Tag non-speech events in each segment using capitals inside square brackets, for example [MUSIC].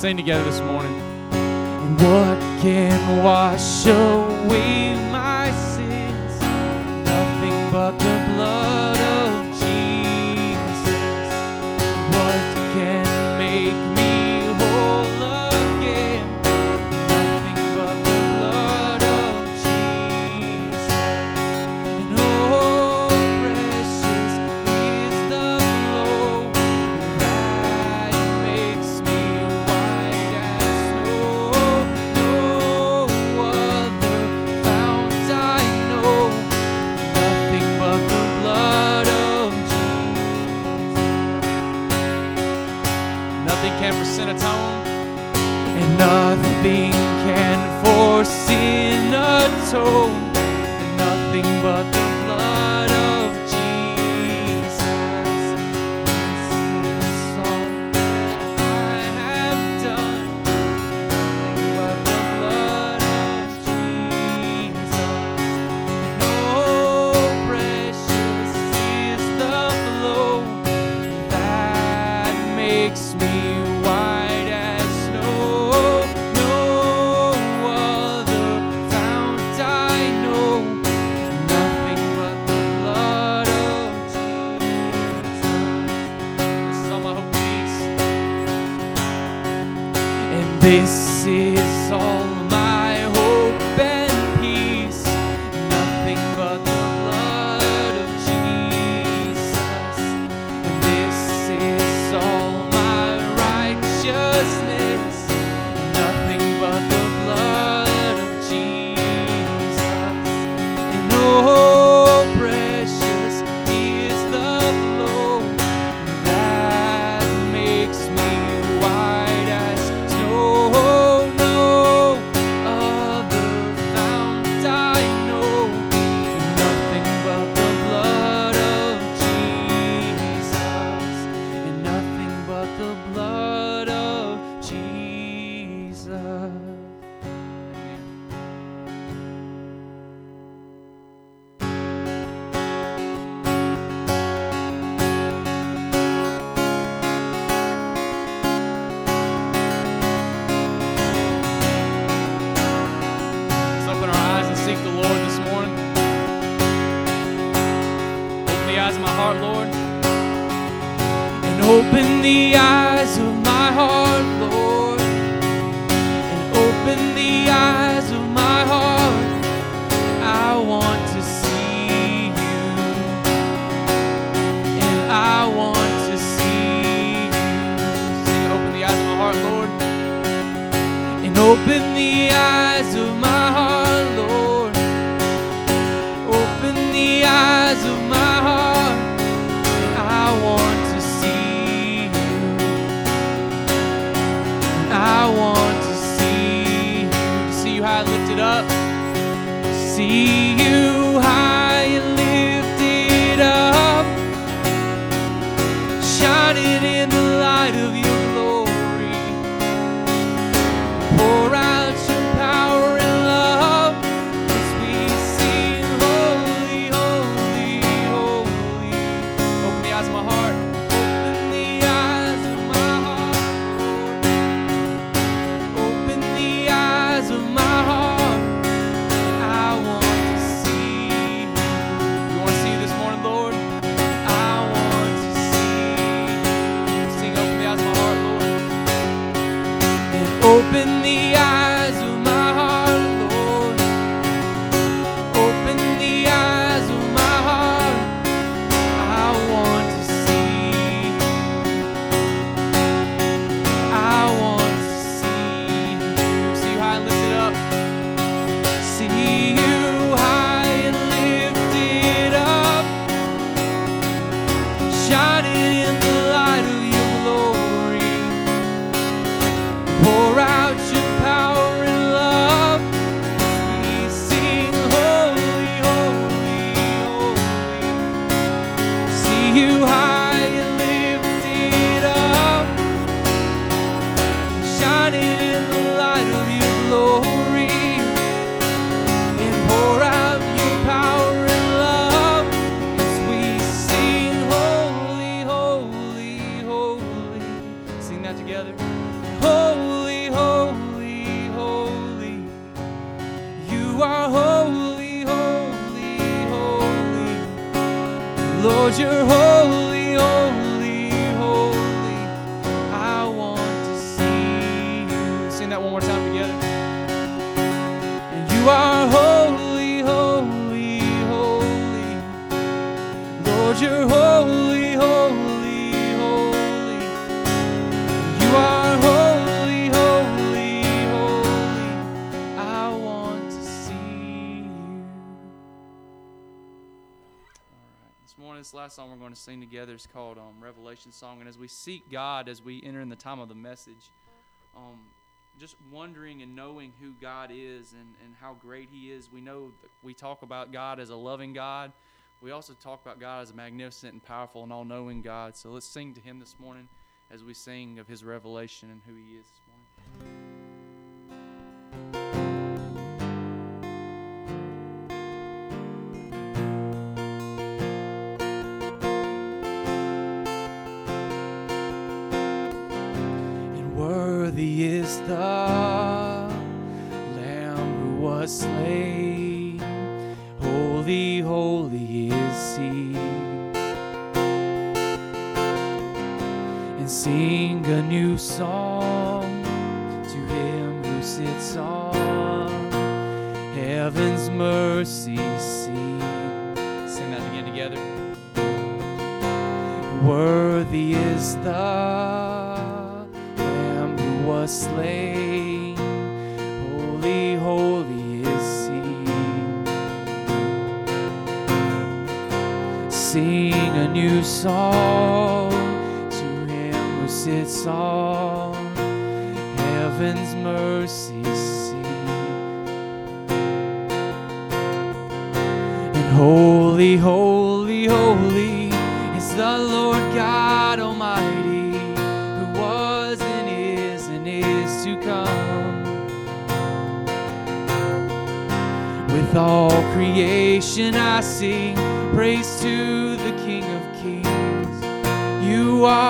Sing together this morning. What can wash away my sin? so sing together is called um, Revelation Song. And as we seek God, as we enter in the time of the message, um, just wondering and knowing who God is and, and how great He is. We know we talk about God as a loving God. We also talk about God as a magnificent and powerful and all knowing God. So let's sing to Him this morning as we sing of His revelation and who He is this morning. Slain. Holy, holy is He. And sing a new song to Him who sits on heaven's mercy seat. Sing that again together. Worthy is the Lamb who was slain. A new song to Him who sits on heaven's mercy seat. And holy, holy, holy is the Lord God Almighty, who was and is and is to come. With all creation I sing praise to You are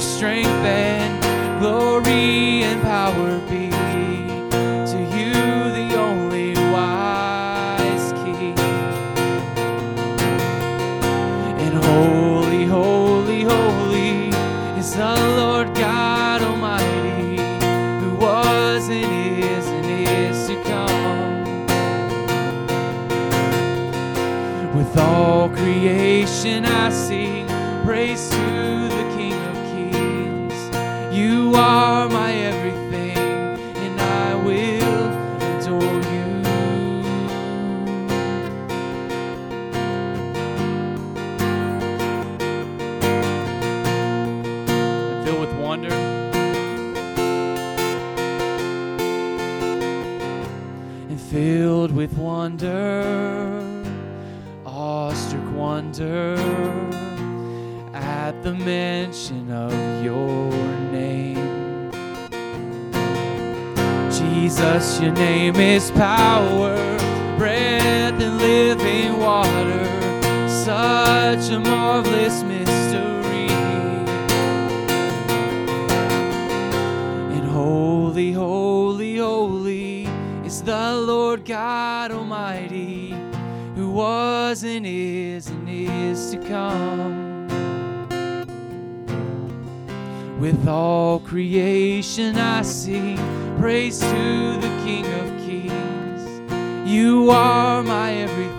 strength such a marvelous mystery. And holy, holy, holy is the Lord God Almighty, who was and is and is to come. With all creation I sing praise to the King of Kings. You are my everything,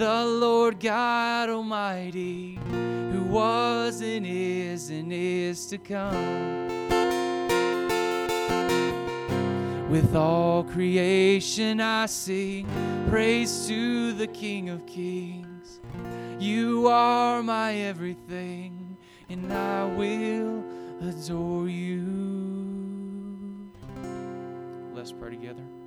the Lord God Almighty, who was and is and is to come. With all creation I sing praise to the King of Kings. You are my everything, and I will adore you. Let's pray together.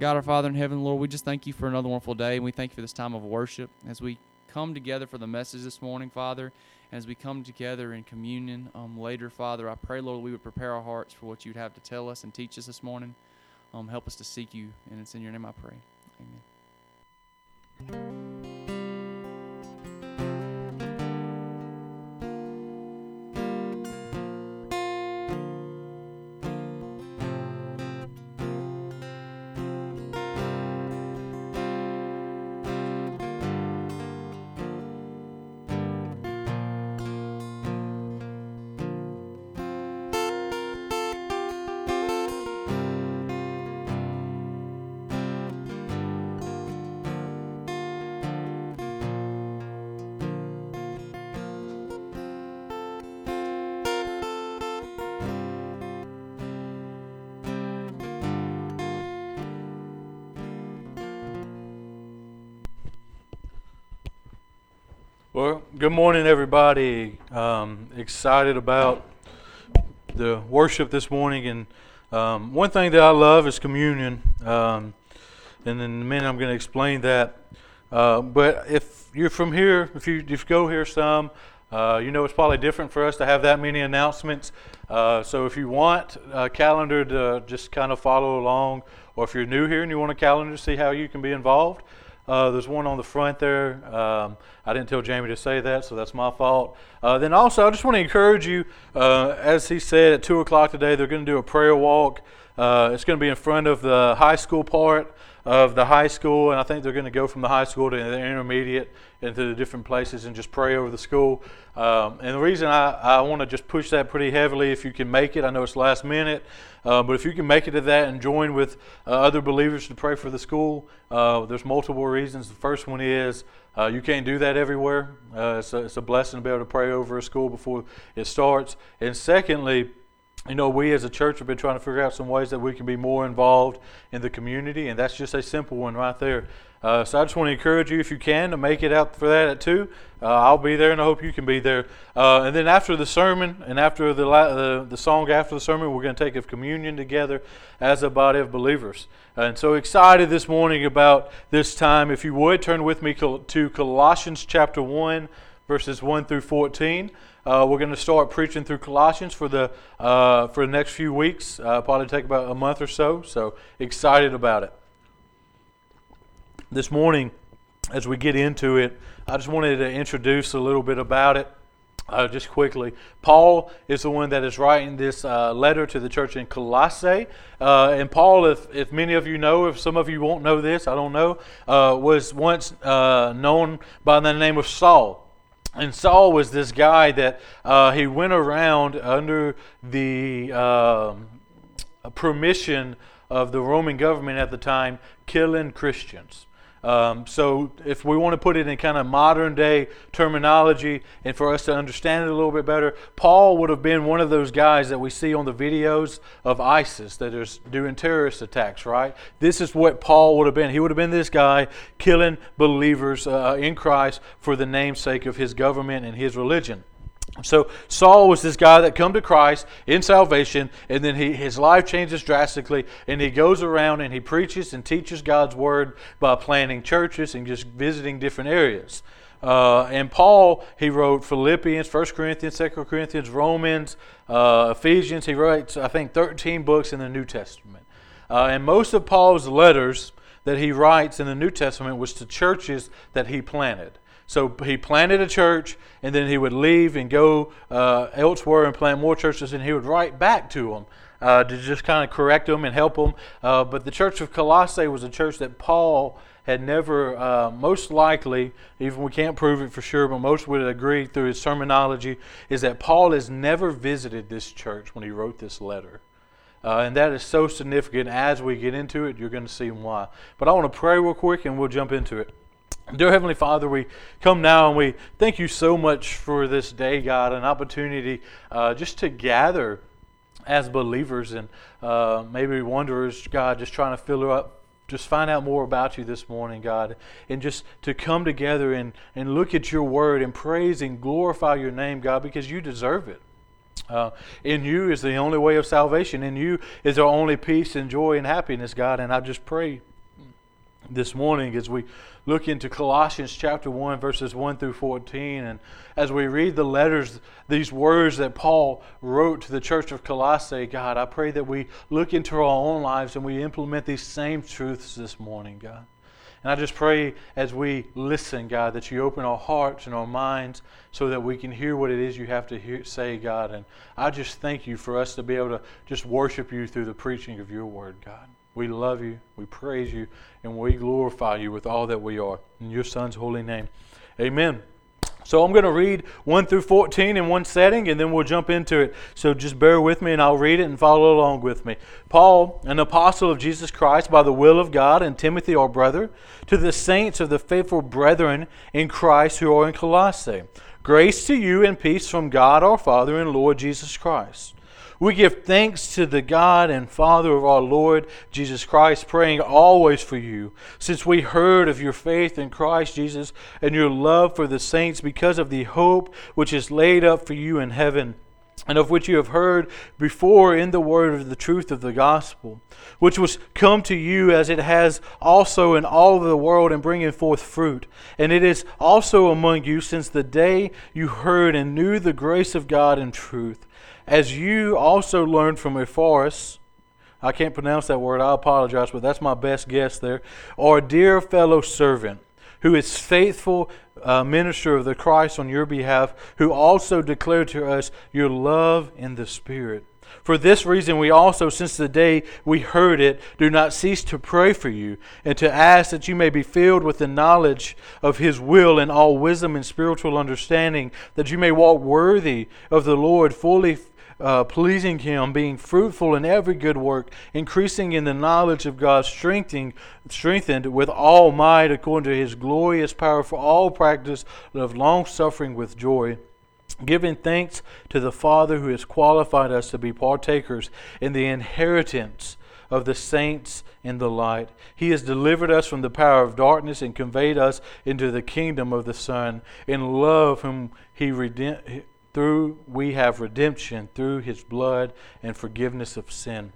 God, our Father in heaven, Lord, we just thank you for another wonderful day, and we thank you for this time of worship as we come together for the message this morning, Father. As we come together in communion um, later, Father, I pray, Lord, we would prepare our hearts for what you'd have to tell us and teach us this morning. Um, help us to seek you, and it's in your name I pray. Amen. Well, good morning, everybody. Um, excited about the worship this morning, and um, one thing that I love is communion. Um, and in a minute, I'm going to explain that. Uh, but if you're from here, if you, if you go here some, uh, you know it's probably different for us to have that many announcements. Uh, so if you want a calendar to just kind of follow along, or if you're new here and you want a calendar to see how you can be involved, uh, there's one on the front there. Um, I didn't tell Jamie to say that, so that's my fault. Uh, then also, I just want to encourage you, uh, as he said, at 2 o'clock today, they're going to do a prayer walk. Uh, it's going to be in front of the high school part of the high school, and I think they're going to go from the high school to the intermediate into the different places and just pray over the school. Um, and the reason I, I want to just push that pretty heavily, if you can make it, I know it's last minute, uh, but if you can make it to that and join with uh, other believers to pray for the school, uh, there's multiple reasons. The first one is uh, you can't do that everywhere. Uh, it's a, it's, a, blessing to be able to pray over a school before it starts. And secondly, you know, we as a church have been trying to figure out some ways that we can be more involved in the community, and that's just a simple one right there. Uh, so I just want to encourage you, if you can, to make it out for that at 2. Uh, I'll be there, and I hope you can be there. Uh, and then after the sermon and after the, the, the song after the sermon, we're going to take a communion together as a body of believers. And so excited this morning about this time. If you would, turn with me to Colossians chapter 1, verses 1 through 14. Uh, we're going to start preaching through Colossians for the uh, for the next few weeks. Uh, probably take about a month or so. So excited about it. This morning, as we get into it, I just wanted to introduce a little bit about it. Uh, just quickly, Paul is the one that is writing this uh, letter to the church in Colossae. Uh, and Paul, if, if many of you know, if some of you won't know this, I don't know, uh, was once uh, known by the name of Saul. And Saul was this guy that uh, he went around under the um, permission of the Roman government at the time, killing Christians. Um, so, if we want to put it in kind of modern day terminology and for us to understand it a little bit better, Paul would have been one of those guys that we see on the videos of ISIS that is doing terrorist attacks, right? This is what Paul would have been. He would have been this guy killing believers uh, in Christ for the namesake of his government and his religion. So Saul was this guy that come to Christ in salvation, and then he, his life changes drastically, and he goes around and he preaches and teaches God's word by planting churches and just visiting different areas. Uh, and Paul, he wrote Philippians, 1 Corinthians, 2 Corinthians, Romans, uh, Ephesians. He writes, I think, 13 books in the New Testament. Uh, and most of Paul's letters that he writes in the New Testament was to churches that he planted. So he planted a church, and then he would leave and go uh, elsewhere and plant more churches, and he would write back to them uh, to just kind of correct them and help them. Uh, but the church of Colossae was a church that Paul had never, uh, most likely, even we can't prove it for sure, but most would agree through his terminology, is that Paul has never visited this church when he wrote this letter. Uh, and that is so significant. As we get into it, you're going to see why. But I want to pray real quick and we'll jump into it. Dear Heavenly Father, we come now and we thank you so much for this day, God, an opportunity uh, just to gather as believers and uh, maybe wanderers, God, just trying to fill up, just find out more about you this morning, God, and just to come together and, and look at your word and praise and glorify your name, God, because you deserve it. Uh, in you is the only way of salvation. In you is our only peace and joy and happiness, God. And I just pray this morning as we look into Colossians chapter 1, verses 1 through 14. And as we read the letters, these words that Paul wrote to the church of Colossae, God, I pray that we look into our own lives and we implement these same truths this morning, God. And I just pray as we listen, God, that you open our hearts and our minds so that we can hear what it is you have to hear, say, God. And I just thank you for us to be able to just worship you through the preaching of your word, God. We love you, we praise you, and we glorify you with all that we are. In your Son's holy name. Amen. So I'm going to read 1 through 14 in one setting, and then we'll jump into it. So just bear with me, and I'll read it and follow along with me. Paul, an apostle of Jesus Christ by the will of God, and Timothy, our brother, to the saints of the faithful brethren in Christ who are in Colossae. Grace to you and peace from God our Father and Lord Jesus Christ. We give thanks to the God and Father of our Lord Jesus Christ, praying always for you, since we heard of your faith in Christ Jesus and your love for the saints because of the hope which is laid up for you in heaven and of which you have heard before in the word of the truth of the gospel, which was come to you as it has also in all of the world and bringing forth fruit. And it is also among you since the day you heard and knew the grace of God in truth as you also learned from Ephorus, I can't pronounce that word, I apologize, but that's my best guess there, our dear fellow servant, who is faithful uh, minister of the Christ on your behalf, who also declared to us your love in the Spirit. For this reason, we also, since the day we heard it, do not cease to pray for you and to ask that you may be filled with the knowledge of His will and all wisdom and spiritual understanding, that you may walk worthy of the Lord, fully uh, pleasing Him, being fruitful in every good work, increasing in the knowledge of God, strengthening, strengthened with all might according to His glorious power for all practice of long suffering with joy giving thanks to the Father who has qualified us to be partakers in the inheritance of the saints in the light. He has delivered us from the power of darkness and conveyed us into the kingdom of the Son. In love, whom He redeemed through we have redemption through his blood and forgiveness of sin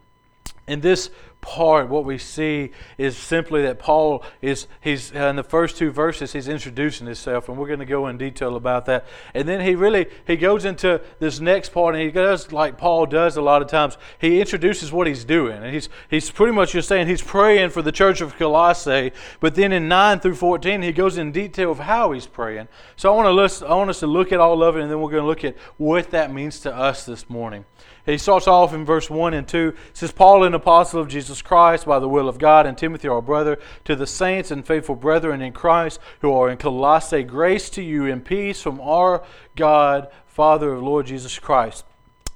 in this part what we see is simply that paul is he's uh, in the first two verses he's introducing himself and we're going to go in detail about that. And then he really he goes into this next part and he does like paul does a lot of times he introduces what he's doing. And he's he's pretty much just saying he's praying for the church of colossae but then in 9 through 14 he goes in detail of how he's praying. So i want to list, i want us to look at all of it and then we're going to look at what that means to us this morning he starts off in verse 1 and 2. It says, Paul, an apostle of Jesus Christ, by the will of God, and Timothy, our brother, to the saints and faithful brethren in Christ who are in Colossae, grace to you and peace from our God, Father of Lord Jesus Christ.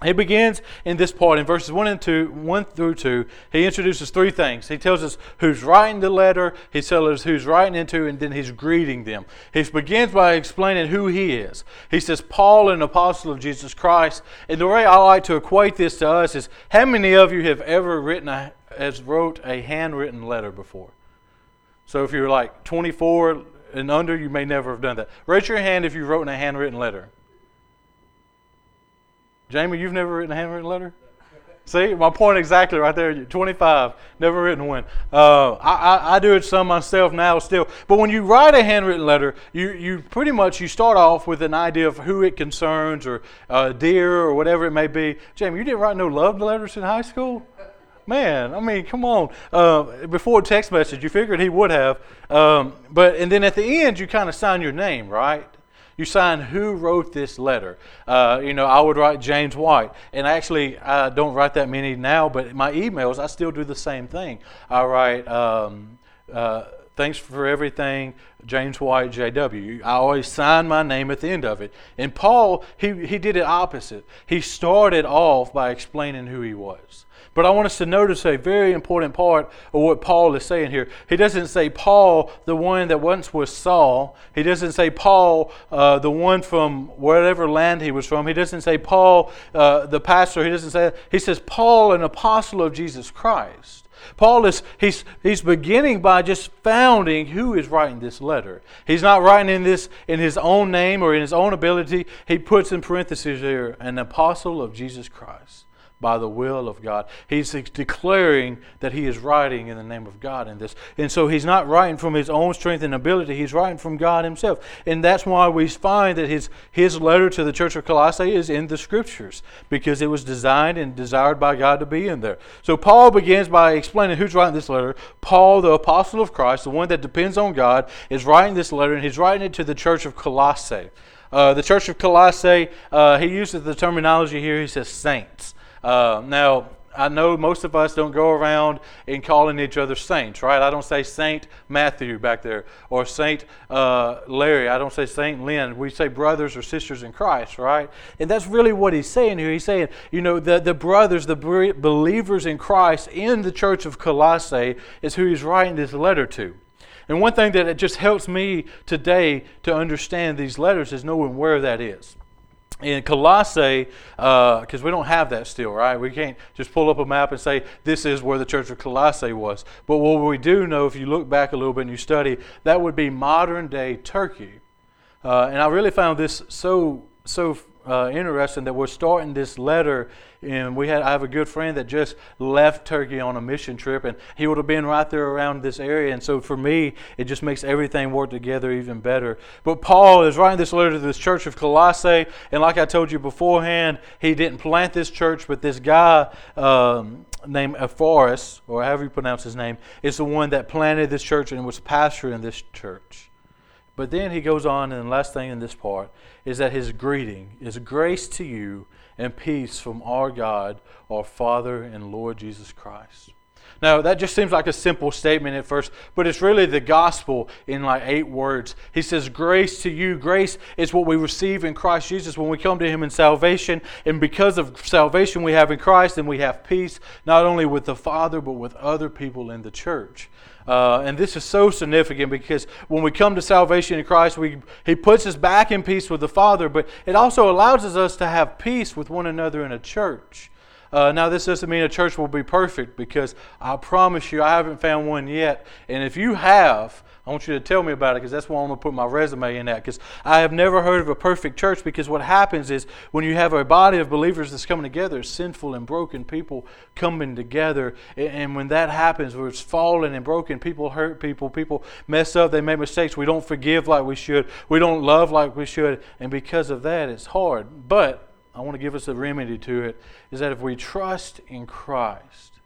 He begins in this part in verses 1 and 2, 1 through 2. He introduces three things. He tells us who's writing the letter, he tells us who's writing into, and then he's greeting them. He begins by explaining who he is. He says, Paul, an apostle of Jesus Christ. And the way I like to equate this to us is how many of you have ever written a, has wrote a handwritten letter before? So if you're like 24 and under, you may never have done that. Raise your hand if you've written a handwritten letter. Jamie, you've never written a handwritten letter? See, my point exactly right there. 25, never written one. Uh, I, I, I, do it some myself now still. But when you write a handwritten letter, you, you pretty much you start off with an idea of who it concerns or uh, dear or whatever it may be. Jamie, you didn't write no love letters in high school? Man, I mean, come on. Uh, before text message, you figured he would have. Um, but and then at the end, you kind of sign your name, right? You sign who wrote this letter. Uh, you know, I would write James White, and actually I don't write that many now, but my emails I still do the same thing. I write. Um, uh, thanks for everything, James White, JW. I always sign my name at the end of it. And Paul, he, he did it opposite. He started off by explaining who he was. But I want us to notice a very important part of what Paul is saying here. He doesn't say Paul, the one that once was Saul. He doesn't say Paul, uh, the one from whatever land he was from. He doesn't say Paul, uh, the pastor. He doesn't say that. He says Paul, an apostle of Jesus Christ. Paul is he's he's beginning by just founding who is writing this letter. He's not writing in this in his own name or in his own ability. He puts in parentheses here an apostle of Jesus Christ by the will of God. He's declaring that he is writing in the name of God in this. And so he's not writing from his own strength and ability, he's writing from God himself. And that's why we find that his, his letter to the church of Colossae is in the scriptures, because it was designed and desired by God to be in there. So Paul begins by explaining who's writing this letter. Paul, the apostle of Christ, the one that depends on God, is writing this letter, and he's writing it to the church of Colossae. Uh, the church of Colossae, uh, he uses the terminology here, he says saints. Uh, now, I know most of us don't go around and calling each other saints, right? I don't say Saint Matthew back there or Saint uh, Larry. I don't say Saint Lynn. We say brothers or sisters in Christ, right? And that's really what he's saying here. He's saying, you know, the, the brothers, the believers in Christ in the church of Colossae is who he's writing this letter to. And one thing that it just helps me today to understand these letters is knowing where that is in Colossae, because uh, we don't have that still, right? We can't just pull up a map and say this is where the church of Colossae was. But what we do know, if you look back a little bit and you study, that would be modern day Turkey. Uh, and I really found this so so uh, interesting that we're starting this letter and we had I have a good friend that just left Turkey on a mission trip and he would have been right there around this area and so for me it just makes everything work together even better. But Paul is writing this letter to this church of Colossae and like I told you beforehand he didn't plant this church but this guy um, named Epaphras or however you pronounce his name is the one that planted this church and was pastor in this church. But then he goes on, and the last thing in this part is that his greeting is grace to you and peace from our God, our Father, and Lord Jesus Christ. Now, that just seems like a simple statement at first, but it's really the gospel in like eight words. He says, Grace to you. Grace is what we receive in Christ Jesus when we come to Him in salvation. And because of salvation we have in Christ, and we have peace not only with the Father, but with other people in the church. Uh, and this is so significant because when we come to salvation in Christ, we, He puts us back in peace with the Father, but it also allows us to have peace with one another in a church. Uh, now, this doesn't mean a church will be perfect because I promise you, I haven't found one yet. And if you have, I want you to tell me about it because that's why I'm going to put my resume in that. Because I have never heard of a perfect church. Because what happens is when you have a body of believers that's coming together, sinful and broken people coming together, and when that happens, where it's fallen and broken, people hurt people, people mess up, they make mistakes. We don't forgive like we should, we don't love like we should, and because of that, it's hard. But I want to give us a remedy to it is that if we trust in Christ,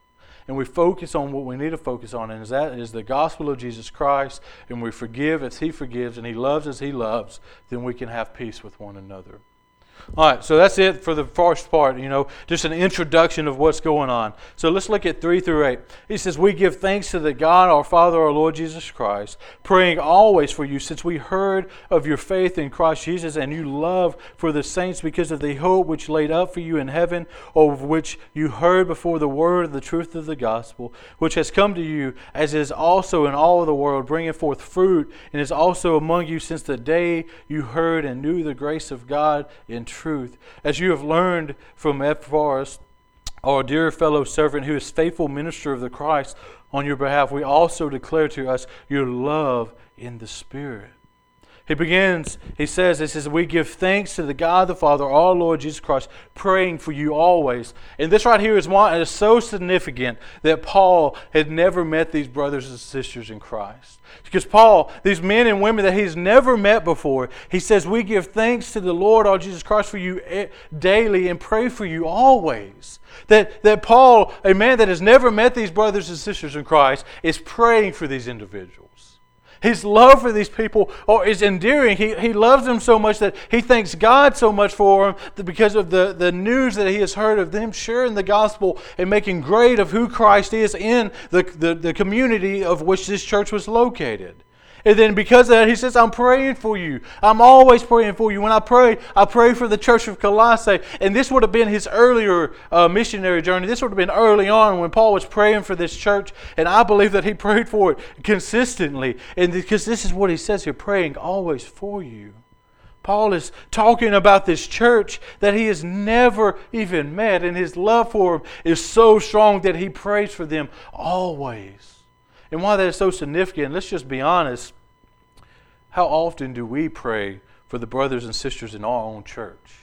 and we focus on what we need to focus on, and that is the gospel of Jesus Christ, and we forgive as He forgives, and He loves as He loves, then we can have peace with one another. All right, so that's it for the first part, you know, just an introduction of what's going on. So let's look at 3 through 8. He says, We give thanks to the God, our Father, our Lord Jesus Christ, praying always for you, since we heard of your faith in Christ Jesus and you love for the saints because of the hope which laid up for you in heaven, of which you heard before the word of the truth of the gospel, which has come to you, as is also in all the world, bringing forth fruit, and is also among you since the day you heard and knew the grace of God in truth, as you have learned from Epaphras, our dear fellow servant, who is faithful minister of the Christ on your behalf, we also declare to us your love in the Spirit. He begins, he says, He says, We give thanks to the God the Father, our Lord Jesus Christ, praying for you always. And this right here is, one, is so significant that Paul had never met these brothers and sisters in Christ. Because Paul, these men and women that he's never met before, he says, We give thanks to the Lord, our Jesus Christ, for you eh, daily and pray for you always. That, that Paul, a man that has never met these brothers and sisters in Christ, is praying for these individuals. His love for these people oh, is endearing. He, he loves them so much that he thanks God so much for them because of the, the news that he has heard of them sharing the gospel and making great of who Christ is in the, the, the community of which this church was located. And then because of that, he says, I'm praying for you. I'm always praying for you. When I pray, I pray for the church of Colossae. And this would have been his earlier uh, missionary journey. This would have been early on when Paul was praying for this church. And I believe that he [LAUGHS] prayed for it consistently. And because this is what he says here praying always for you. Paul is talking about this church that he has never even met, and his love for them is so strong that he prays for them always. And why that is so significant, let's just be honest. How often do we pray for the brothers and sisters in our own church?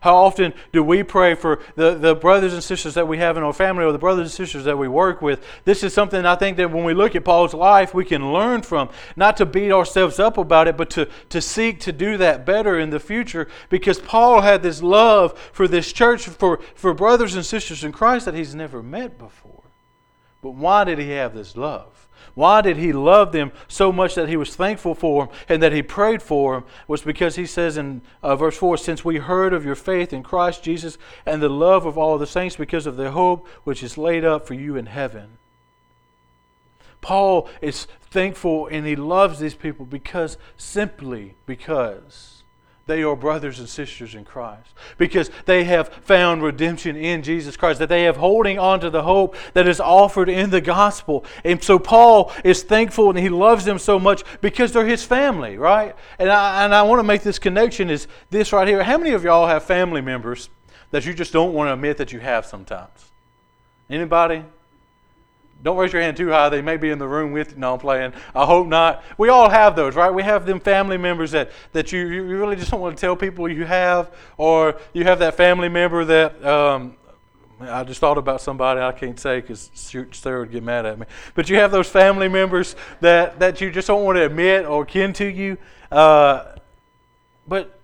How often do we pray for the, the brothers and sisters that we have in our family or the brothers and sisters that we work with? This is something I think that when we look at Paul's life, we can learn from. Not to beat ourselves up about it, but to, to seek to do that better in the future because Paul had this love for this church, for, for brothers and sisters in Christ that he's never met before. But why did he have this love? Why did he love them so much that he was thankful for them and that he prayed for them? Was because he says in uh, verse 4 Since we heard of your faith in Christ Jesus and the love of all the saints because of the hope which is laid up for you in heaven. Paul is thankful and he loves these people because, simply because they are brothers and sisters in Christ because they have found redemption in Jesus Christ, that they have holding on to the hope that is offered in the gospel. And so Paul is thankful and he loves them so much because they're his family, right? And I, and I want to make this connection is this right here. How many of y'all have family members that you just don't want to admit that you have sometimes? Anybody? Don't raise your hand too high. They may be in the room with you. No, I'm playing. I hope not. We all have those, right? We have them family members that, that you, you really just don't want to tell people you have, or you have that family member that, um, I just thought about somebody I can't say because Sarah would get mad at me. But you have those family members that, that you just don't want to admit or kin to you. Uh, but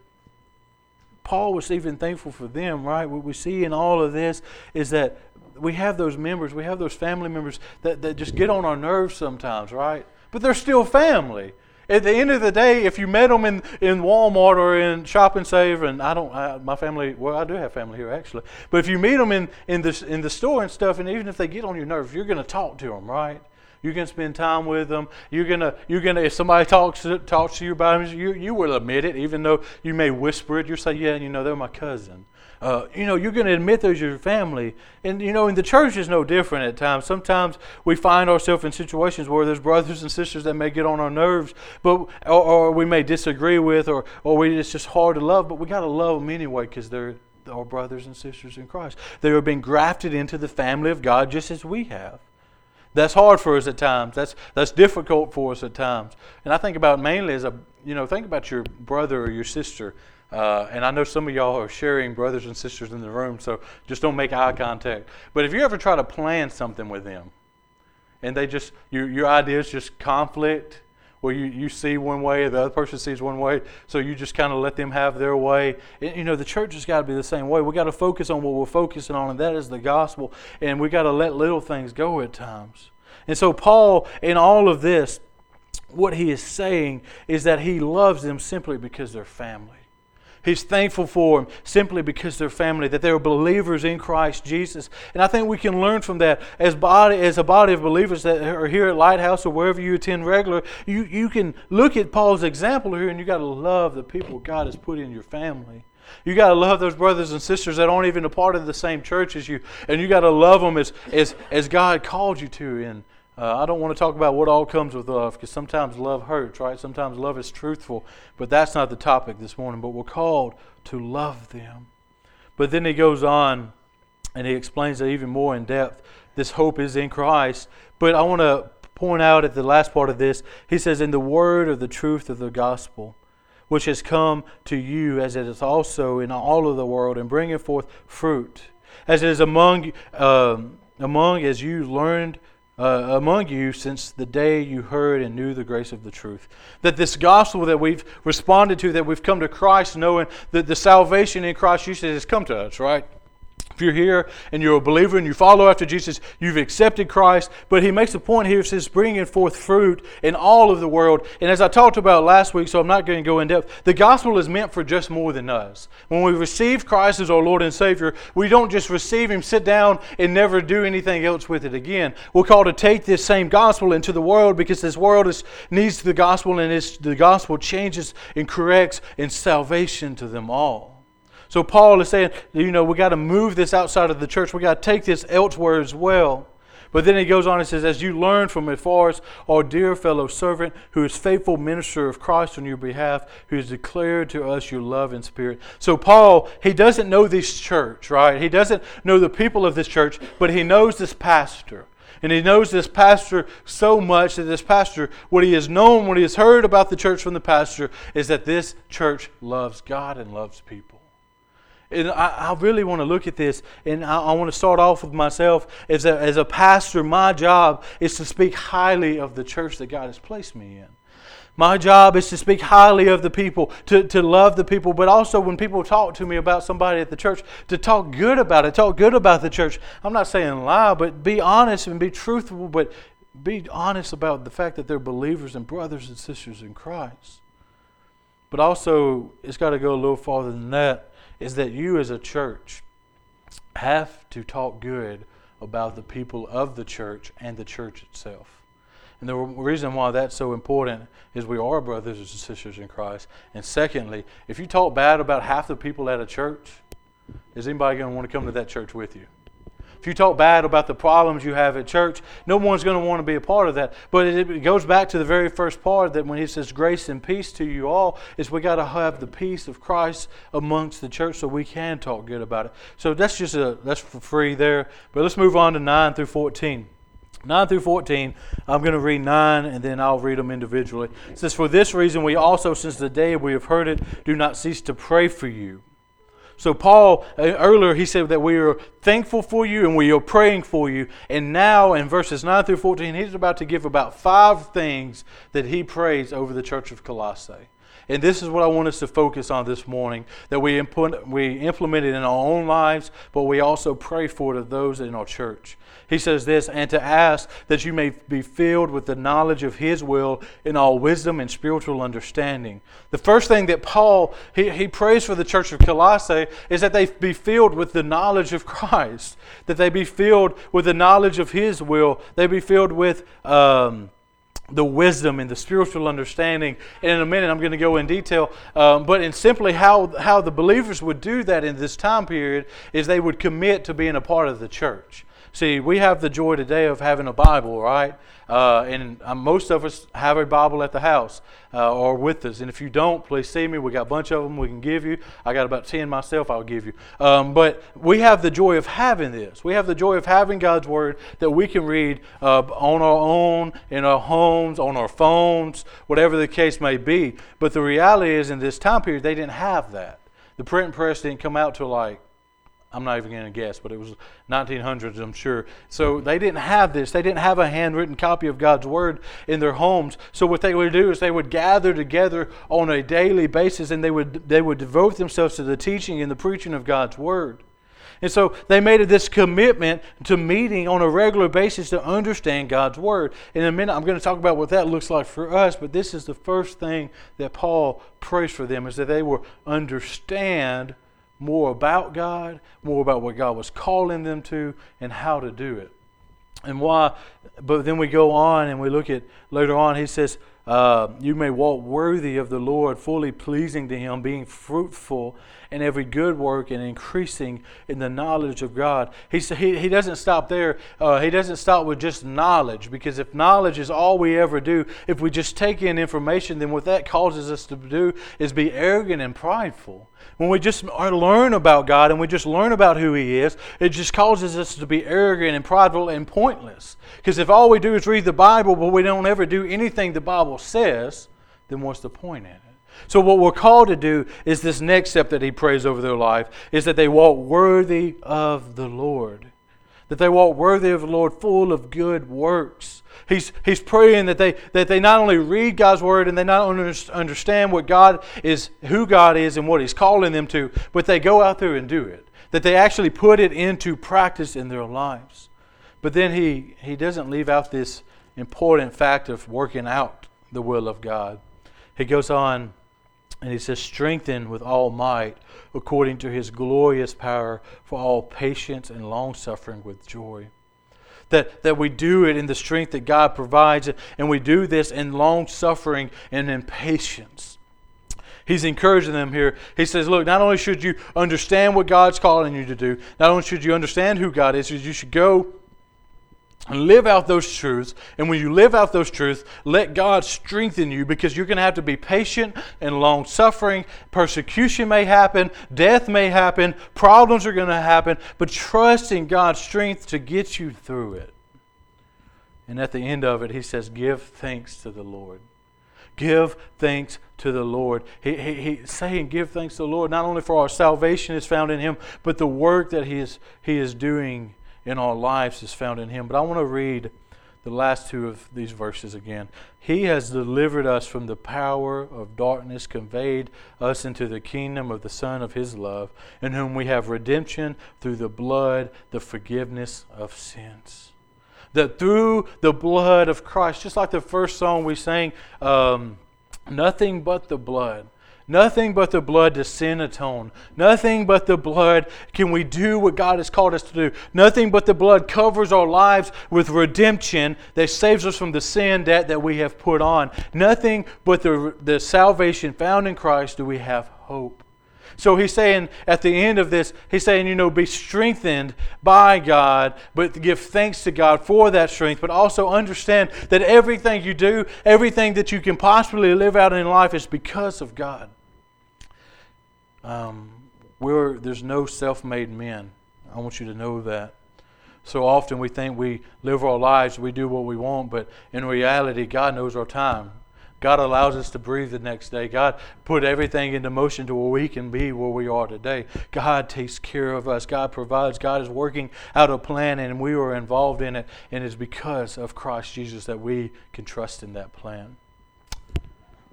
Paul was even thankful for them, right? What we see in all of this is that we have those members, we have those family members that, that just get on our nerves sometimes, right? But they're still family. At the end of the day, if you met them in, in Walmart or in Shop and Save, and I don't, I, my family, well, I do have family here actually, but if you meet them in, in, the, in the store and stuff, and even if they get on your nerves, you're going to talk to them, right? You're going to spend time with them. You're going to, you're going to if somebody talks to, talks to you about them, you, you will admit it, even though you may whisper it. You'll say, yeah, you know, they're my cousin. Uh, you know, you're going to admit those your family. And, you know, in the church is no different at times. Sometimes we find ourselves in situations where there's brothers and sisters that may get on our nerves, but or, or we may disagree with, or, or we, it's just hard to love, but we got to love them anyway because they're our brothers and sisters in Christ. They are being grafted into the family of God just as we have. That's hard for us at times. That's, that's difficult for us at times. And I think about mainly as a, you know, think about your brother or your sister uh, and I know some of y'all are sharing brothers and sisters in the room, so just don't make eye contact. But if you ever try to plan something with them, and they just, your, your ideas just conflict, where you, you see one way, the other person sees one way, so you just kind of let them have their way. And, you know, the church has got to be the same way. we got to focus on what we're focusing on, and that is the gospel. And we got to let little things go at times. And so, Paul, in all of this, what he is saying is that he loves them simply because they're family. He's thankful for them simply because they're family, that they're believers in Christ Jesus. And I think we can learn from that as body as a body of believers that are here at Lighthouse or wherever you attend regular. You you can look at Paul's example here, and you got to love the people God has put in your family. You got to love those brothers and sisters that aren't even a part of the same church as you, and you got to love them as as as God called you to. in. Uh, I don't want to talk about what all comes with love because sometimes love hurts, right? Sometimes love is truthful, but that's not the topic this morning. But we're called to love them. But then he goes on and he explains it even more in depth. This hope is in Christ. But I want to point out at the last part of this, he says, In the word of the truth of the gospel, which has come to you as it is also in all of the world, and bringing forth fruit, as it is among, uh, among as you learned uh, among you since the day you heard and knew the grace of the truth. That this gospel that we've responded to, that we've come to Christ knowing that the salvation in Christ Jesus has come to us, right? If you're here and you're a believer and you follow after Jesus, you've accepted Christ. But he makes a point here, says, bringing forth fruit in all of the world. And as I talked about last week, so I'm not going to go in depth, the gospel is meant for just more than us. When we receive Christ as our Lord and Savior, we don't just receive Him, sit down, and never do anything else with it again. We're called to take this same gospel into the world because this world is, needs the gospel, and it's the gospel changes and corrects in salvation to them all. So Paul is saying, you know, we got to move this outside of the church. We got to take this elsewhere as well. But then he goes on and says, As you learn from Epaphras, our dear fellow servant, who is faithful minister of Christ on your behalf, who has declared to us your love and spirit. So Paul, he doesn't know this church, right? He doesn't know the people of this church, but he knows this pastor. And he knows this pastor so much that this pastor, what he has known, what he has heard about the church from the pastor, is that this church loves God and loves people. And I, I really want to look at this, and I, I want to start off with myself. As a, as a pastor, my job is to speak highly of the church that God has placed me in. My job is to speak highly of the people, to, to love the people, but also when people talk to me about somebody at the church, to talk good about it, talk good about the church. I'm not saying lie, but be honest and be truthful, but be honest about the fact that they're believers and brothers and sisters in Christ. But also, it's got to go a little farther than that, is that you as a church have to talk good about the people of the church and the church itself. And the reason why that's so important is we are brothers and sisters in Christ. And secondly, if you talk bad about half the people at a church, is anybody going to want to come to that church with you? If you talk bad about the problems you have at church, no one's going to want to be a part of that. But it goes back to the very first part that when he says grace and peace to you all, is we got to have the peace of Christ amongst the church so we can talk good about it. So that's just a that's for free there. But let's move on to 9 through 14. 9 through 14, I'm going to read 9 and then I'll read them individually. It says, For this reason, we also, since the day we have heard it, do not cease to pray for you. So, Paul, uh, earlier, he said that we are thankful for you and we are praying for you. And now, in verses 9 through 14, he's about to give about five things that he prays over the church of Colossae. And this is what I want us to focus on this morning that we, implement, we implement it in our own lives, but we also pray for it of those in our church. He says this, and to ask that you may be filled with the knowledge of His will in all wisdom and spiritual understanding. The first thing that Paul, he, he prays for the church of Colossae is that they be filled with the knowledge of Christ, that they be filled with the knowledge of His will, they be filled with. Um, the wisdom and the spiritual understanding. And in a minute, I'm going to go in detail. Um, but in simply how, how the believers would do that in this time period is they would commit to being a part of the church. See, we have the joy today of having a Bible, right? Uh, and um, most of us have a Bible at the house uh, or with us. And if you don't, please see me. We got a bunch of them we can give you. I got about 10 myself I'll give you. Um, but we have the joy of having this. We have the joy of having God's Word that we can read uh, on our own, in our homes, on our phones, whatever the case may be. But the reality is, in this time period, they didn't have that. The print press didn't come out till like I'm not even going to guess, but it was 1900s, I'm sure. So they didn't have this. They didn't have a handwritten copy of God's Word in their homes. So what they would do is they would gather together on a daily basis and they would, they would devote themselves to the teaching and the preaching of God's Word. And so they made this commitment to meeting on a regular basis to understand God's Word. In a minute, I'm going to talk about what that looks like for us, but this is the first thing that Paul prays for them is that they will understand more about God, more about what God was calling them to, and how to do it. And why, but then we go on and we look at later on, he says, uh, You may walk worthy of the Lord, fully pleasing to Him, being fruitful in every good work and increasing in the knowledge of God. He, he, he doesn't stop there. Uh, he doesn't stop with just knowledge, because if knowledge is all we ever do, if we just take in information, then what that causes us to do is be arrogant and prideful. When we just learn about God and we just learn about who He is, it just causes us to be arrogant and prideful and pointless. Because if all we do is read the Bible, but we don't ever do anything the Bible says, then what's the point in it? So what we're called to do is this next step that he prays over their life is that they walk worthy of the Lord. That they walk worthy of the Lord, full of good works. He's, he's praying that they, that they not only read God's word and they not only understand what God is, who God is and what He's calling them to, but they go out there and do it. That they actually put it into practice in their lives. But then he, he doesn't leave out this important fact of working out the will of God. He goes on and he says, Strengthen with all might according to his glorious power for all patience and long suffering with joy that, that we do it in the strength that God provides, and we do this in long suffering and in patience. He's encouraging them here. He says, Look, not only should you understand what God's calling you to do, not only should you understand who God is, you should go and live out those truths. And when you live out those truths, let God strengthen you because you're going to have to be patient and long suffering. Persecution may happen, death may happen, problems are going to happen, but trust in God's strength to get you through it. And at the end of it, he says, Give thanks to the Lord. Give thanks to the Lord. He, he, he's saying, Give thanks to the Lord, not only for our salvation is found in Him, but the work that He is, he is doing in our lives is found in Him. But I want to read the last two of these verses again. He has delivered us from the power of darkness, conveyed us into the kingdom of the Son of His love, in whom we have redemption through the blood, the forgiveness of sins. That through the blood of Christ, just like the first song we sang, um, nothing but the blood Nothing but the blood to sin atone. Nothing but the blood can we do what God has called us to do. Nothing but the blood covers our lives with redemption that saves us from the sin debt that we have put on. Nothing but the, the salvation found in Christ do we have hope. So he's saying at the end of this, he's saying, you know, be strengthened by God, but give thanks to God for that strength, but also understand that everything you do, everything that you can possibly live out in life is because of God. Um, we're, there's no self made men. I want you to know that. So often we think we live our lives, we do what we want, but in reality, God knows our time. God allows us to breathe the next day. God put everything into motion to where we can be where we are today. God takes care of us. God provides. God is working out a plan, and we are involved in it. And it's because of Christ Jesus that we can trust in that plan.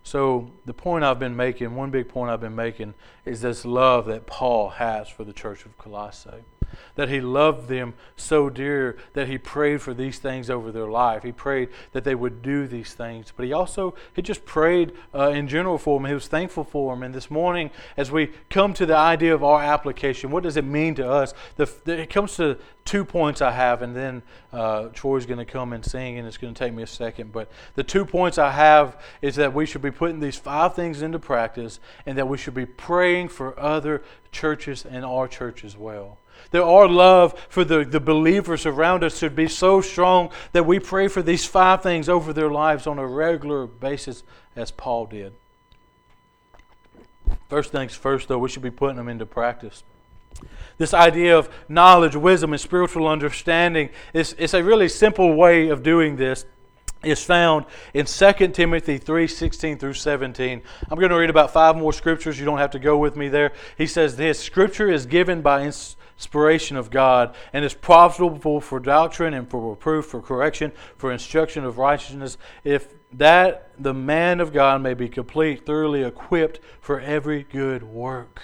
So, the point I've been making, one big point I've been making, is this love that Paul has for the church of Colossae that he loved them so dear that he prayed for these things over their life. He prayed that they would do these things. But he also, he just prayed uh, in general for them. He was thankful for them. And this morning, as we come to the idea of our application, what does it mean to us? The, the, it comes to two points I have, and then uh, Troy's going to come and sing, and it's going to take me a second. But the two points I have is that we should be putting these five things into practice, and that we should be praying for other churches and our church as well that our love for the, the believers around us should be so strong that we pray for these five things over their lives on a regular basis, as Paul did. First things first, though, we should be putting them into practice. This idea of knowledge, wisdom, and spiritual understanding is, is a really simple way of doing this is found in 2 Timothy 3 16 through 17. I'm going to read about five more scriptures. You don't have to go with me there. He says this Scripture is given by inspiration of God and is profitable for doctrine and for reproof, for correction, for instruction of righteousness, if that the man of God may be complete, thoroughly equipped for every good work.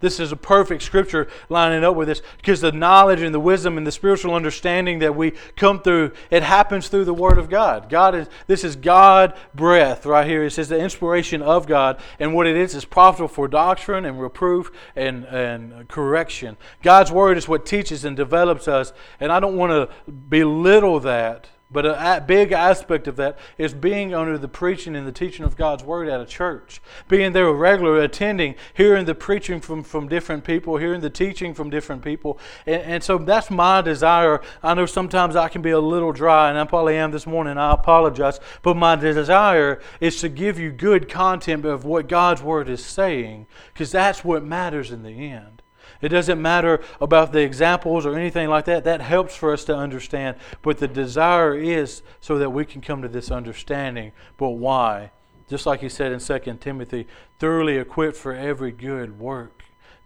This is a perfect scripture lining up with this because the knowledge and the wisdom and the spiritual understanding that we come through, it happens through the Word of God. God is this is God breath right here. It says the inspiration of God, and what it is is profitable for doctrine and reproof and, and correction. God's Word is what teaches and develops us, and I don't want to belittle that but a big aspect of that is being under the preaching and the teaching of God's Word at a church. Being there regularly, attending, hearing the preaching from, from different people, hearing the teaching from different people. And, and so that's my desire. I know sometimes I can be a little dry, and I probably am this morning. I apologize. But my desire is to give you good content of what God's Word is saying, because that's what matters in the end. It doesn't matter about the examples or anything like that. That helps for us to understand. But the desire is so that we can come to this understanding. But why? Just like he said in 2 Timothy, thoroughly equipped for every good work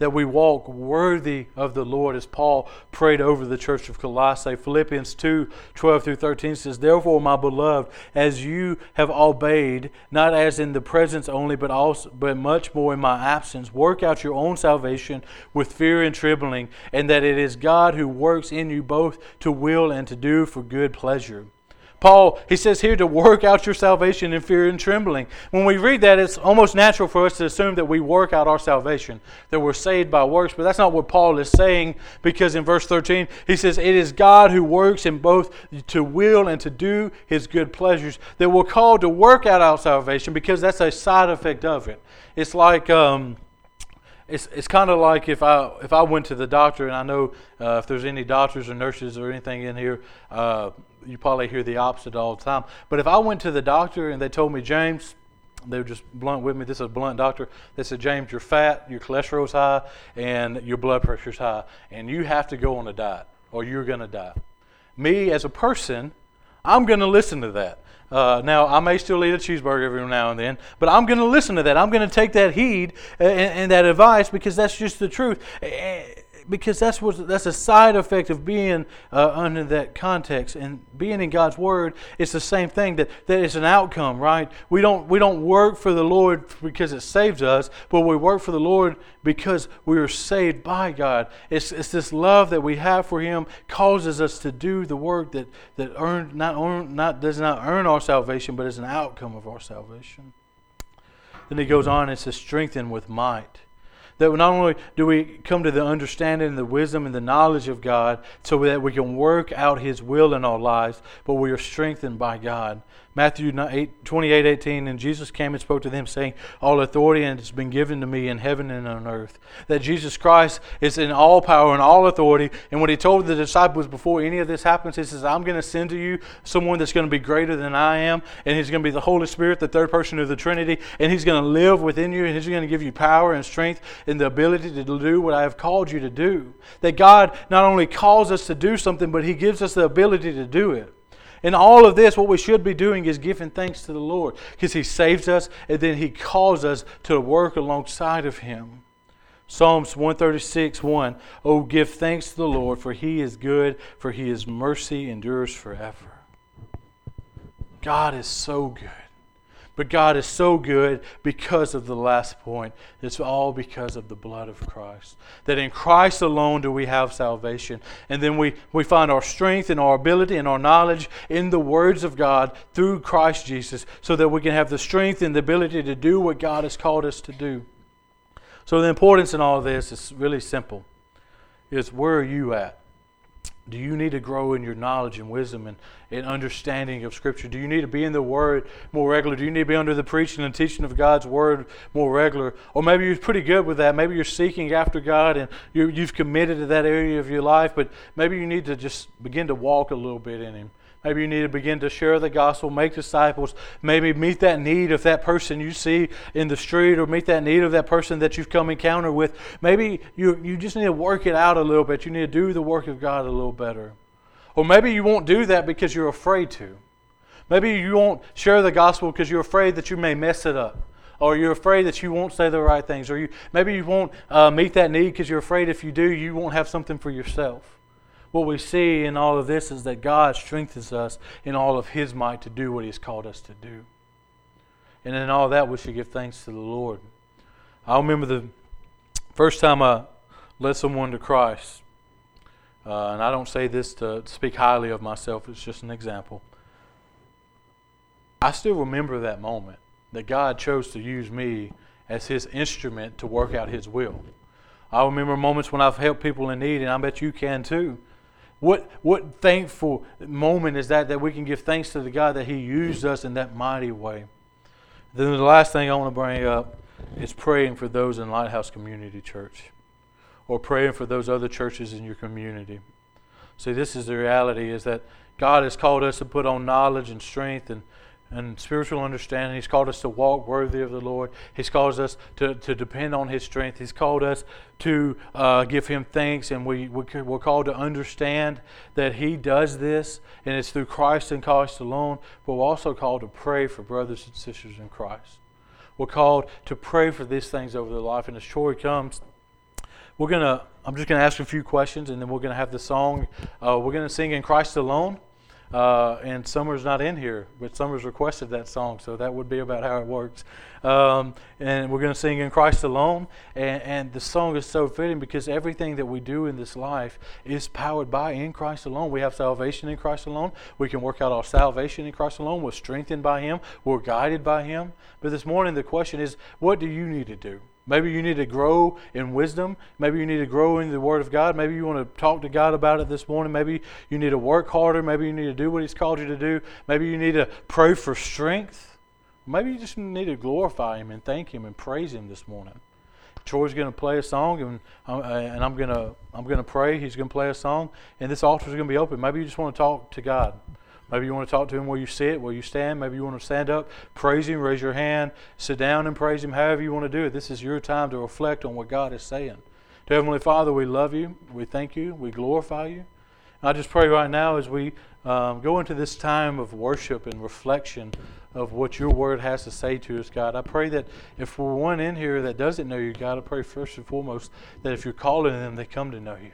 that we walk worthy of the Lord, as Paul prayed over the church of Colossae. Philippians 2 12 through 13 says, Therefore, my beloved, as you have obeyed, not as in the presence only, but also but much more in my absence, work out your own salvation with fear and trembling, and that it is God who works in you both to will and to do for good pleasure. Paul, he says here to work out your salvation in fear and trembling. When we read that, it's almost natural for us to assume that we work out our salvation, that we're saved by works, but that's not what Paul is saying because in verse 13, he says, It is God who works in both to will and to do his good pleasures, that we're called to work out our salvation because that's a side effect of it. It's like, um, it's it's kind of like if I if I went to the doctor and I know uh, if there's any doctors or nurses or anything in here, uh, you probably hear the opposite all the time. But if I went to the doctor and they told me James, they were just blunt with me. This is a blunt doctor. They said James, you're fat, your cholesterol's high, and your blood pressure's high, and you have to go on a diet or you're going to die. Me as a person, I'm going to listen to that. Uh, now, I may still eat a cheeseburger every now and then, but I'm going to listen to that. I'm going to take that heed and, and, that advice because that's just the truth because that's what that's a side effect of being uh, under that context and being in God's Word. It's the same thing that that is an outcome, right? We don't we don't work for the Lord because it saves us, but we work for the Lord because we are saved by God. It's it's this love that we have for Him causes us to do the work that that earn not earn, not does not earn our salvation, but is an outcome of our salvation. Then he goes on and says, strengthened with might that not only do we come to the understanding and the wisdom and the knowledge of God so that we can work out His will in our lives, but we are strengthened by God. Matthew 28 18, and Jesus came and spoke to them, saying, All authority has been given to me in heaven and on earth. That Jesus Christ is in all power and all authority. And what he told the disciples before any of this happens, he says, I'm going to send to you someone that's going to be greater than I am, and he's going to be the Holy Spirit, the third person of the Trinity, and he's going to live within you, and he's going to give you power and strength and the ability to do what I have called you to do. That God not only calls us to do something, but he gives us the ability to do it. In all of this, what we should be doing is giving thanks to the Lord because He saves us and then He calls us to work alongside of Him. Psalms 136 1 Oh, give thanks to the Lord, for He is good, for His mercy endures forever. God is so good. But God is so good because of the last point. It's all because of the blood of Christ. That in Christ alone do we have salvation. And then we, we find our strength and our ability and our knowledge in the words of God through Christ Jesus so that we can have the strength and the ability to do what God has called us to do. So the importance in all this is really simple. Is where are you at? Do you need to grow in your knowledge and wisdom and, and understanding of Scripture? Do you need to be in the Word more regular? Do you need to be under the preaching and teaching of God's Word more regular? Or maybe you're pretty good with that. Maybe you're seeking after God and you you've committed to that area of your life, but maybe you need to just begin to walk a little bit in Him. Maybe you need to begin to share the gospel, make disciples, maybe meet that need of that person you see in the street or meet that need of that person that you've come encounter with. Maybe you, you just need to work it out a little bit. You need to do the work of God a little better. Or maybe you won't do that because you're afraid to. Maybe you won't share the gospel because you're afraid that you may mess it up. Or you're afraid that you won't say the right things. Or you, maybe you won't uh, meet that need because you're afraid if you do, you won't have something for yourself what we see in all of this is that God strengthens us in all of His might to do what He's called us to do. And in all that, we should give thanks to the Lord. I remember the first time I led someone to Christ, uh, and I don't say this to speak highly of myself, it's just an example. I still remember that moment that God chose to use me as His instrument to work out His will. I remember moments when I've helped people in need, and I bet you can too what, what thankful moment is that that we can give thanks to the God that He used us in that mighty way. Then the last thing I want to bring up is praying for those in Lighthouse Community Church or praying for those other churches in your community. See, this is the reality is that God has called us to put on knowledge and strength and and spiritual understanding. He's called us to walk worthy of the Lord. He's called us to, to depend on His strength. He's called us to uh, give Him thanks, and we, we're called to understand that He does this, and it's through Christ and Christ alone. But we're also called to pray for brothers and sisters in Christ. We're called to pray for these things over their life. And as Troy comes, we're gonna. I'm just gonna ask a few questions, and then we're gonna have the song. Uh, we're gonna sing in Christ alone. Uh, and Summer's not in here, but Summer's requested that song, so that would be about how it works. Um, and we're going to sing in Christ alone. And, and, the song is so fitting because everything that we do in this life is powered by in Christ alone. We have salvation in Christ alone. We can work out our salvation in Christ alone. We're strengthened by Him. We're guided by Him. But this morning, the question is what do you need to do? Maybe you need to grow in wisdom. Maybe you need to grow in the Word of God. Maybe you want to talk to God about it this morning. Maybe you need to work harder. Maybe you need to do what He's called you to do. Maybe you need to pray for strength. Maybe you just need to glorify Him and thank Him and praise Him this morning. Troy's going to play a song, and uh, and I'm gonna I'm gonna pray. He's going to play a song, and this altar is going to be open. Maybe you just want to talk to God. Maybe you want to talk to Him where you sit, where you stand. Maybe you want to stand up, praise Him, raise your hand, sit down and praise Him. However you want to do it. This is your time to reflect on what God is saying. To Heavenly Father, we love you. We thank you. We glorify you. And I just pray right now as we um, go into this time of worship and reflection of what your word has to say to us, God. I pray that if we're one in here that doesn't know you, God, I pray first and foremost that if you're calling them, they come to know you.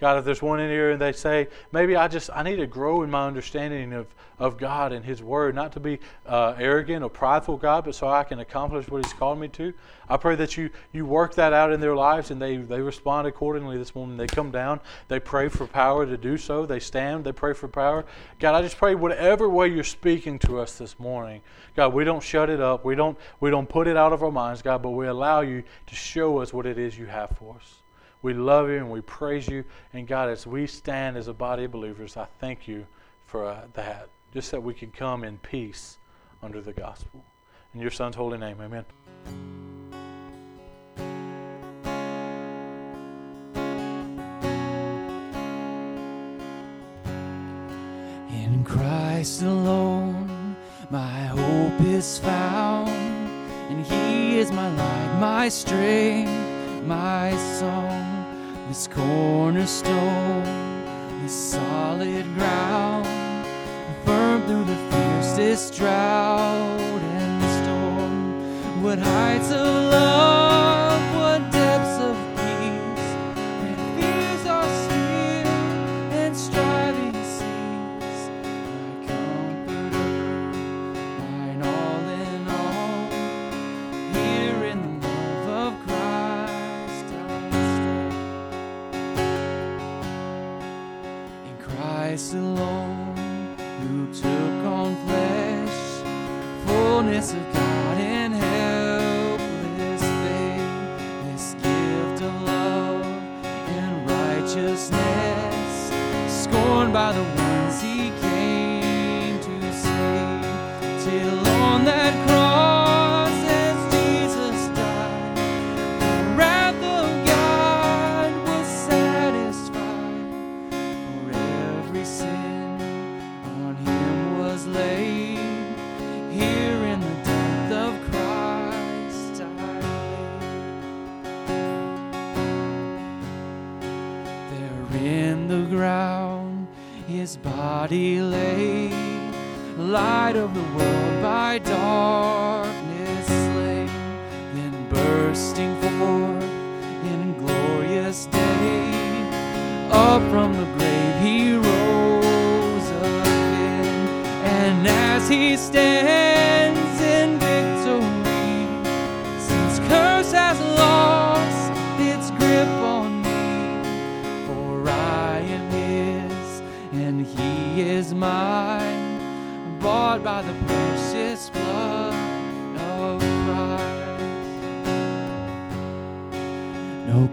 God, if there's one in here and they say, maybe I just I need to grow in my understanding of, of God and His Word, not to be uh, arrogant or prideful, God, but so I can accomplish what He's called me to. I pray that you you work that out in their lives and they they respond accordingly this morning. They come down, they pray for power to do so. They stand, they pray for power. God, I just pray whatever way you're speaking to us this morning, God, we don't shut it up. We don't we don't put it out of our minds, God, but we allow you to show us what it is you have for us. We love you and we praise you. And God, as we stand as a body of believers, I thank you for uh, that. Just that we can come in peace under the gospel. In your Son's holy name, amen. In Christ alone, my hope is found, and He is my light, my strength, my song, this cornerstone, this solid ground, firm through the fiercest drought and storm. What heights of love, fullness of God and helpless faith, this gift of love and righteousness, scorned by the light of the world by darkness slain, then bursting forth in glorious day, up from the grave he rose again, and as he stands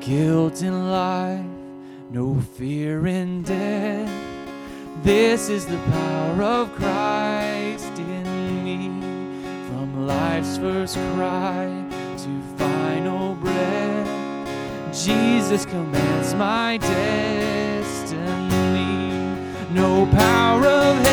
guilt in life, no fear in death. This is the power of Christ in me. From life's first cry to final breath, Jesus commands my destiny. No power of